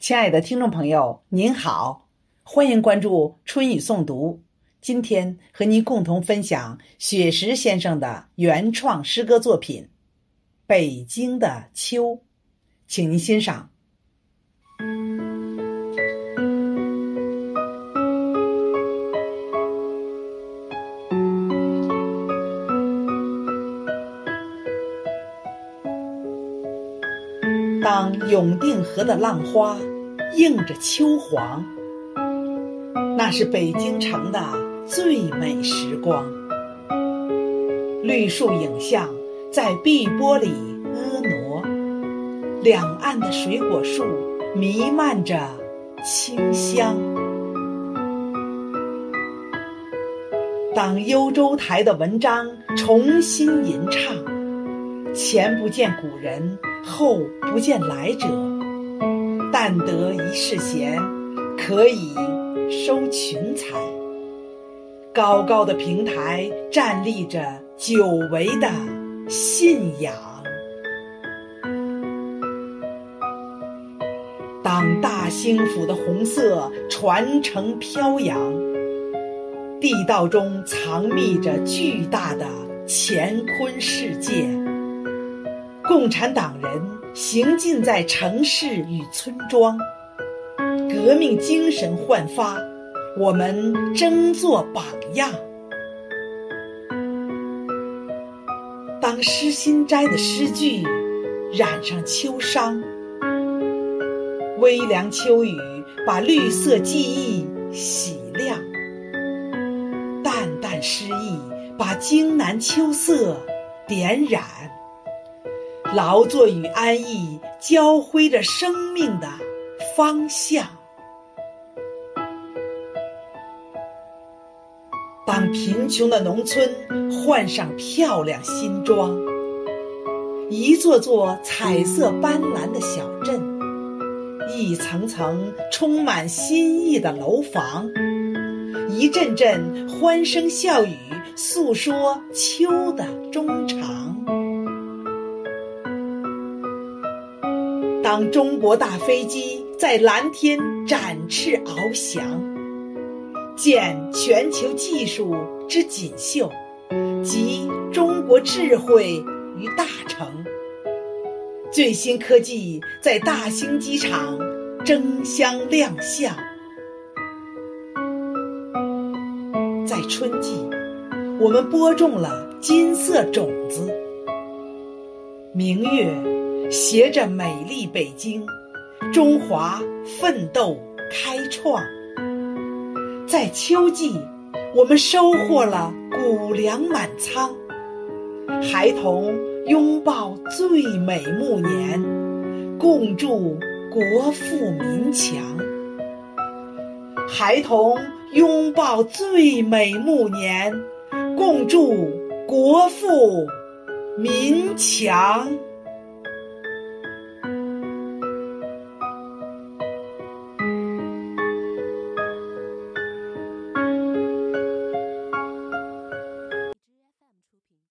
亲爱的听众朋友，您好，欢迎关注春雨诵读。今天和您共同分享雪石先生的原创诗歌作品《北京的秋》，请您欣赏。当永定河的浪花映着秋黄，那是北京城的最美时光。绿树影像在碧波里婀娜，两岸的水果树弥漫着清香。当幽州台的文章重新吟唱，前不见古人。后不见来者，但得一世闲，可以收群才。高高的平台站立着久违的信仰。当大兴府的红色传承飘扬，地道中藏匿着巨大的乾坤世界。共产党人行进在城市与村庄，革命精神焕发，我们争做榜样。当诗心斋的诗句染上秋殇，微凉秋雨把绿色记忆洗亮，淡淡诗意把京南秋色点染。劳作与安逸交辉着生命的方向。当贫穷的农村换上漂亮新装，一座座彩色斑斓的小镇，一层层充满新意的楼房，一阵阵欢声笑语诉说秋的当中国大飞机在蓝天展翅翱翔，见全球技术之锦绣，集中国智慧于大成。最新科技在大兴机场争相亮相。在春季，我们播种了金色种子，明月。携着美丽北京，中华奋斗开创。在秋季，我们收获了谷粮满仓，孩童拥抱最美暮年，共筑国富民强。孩童拥抱最美暮年，共筑国富民强。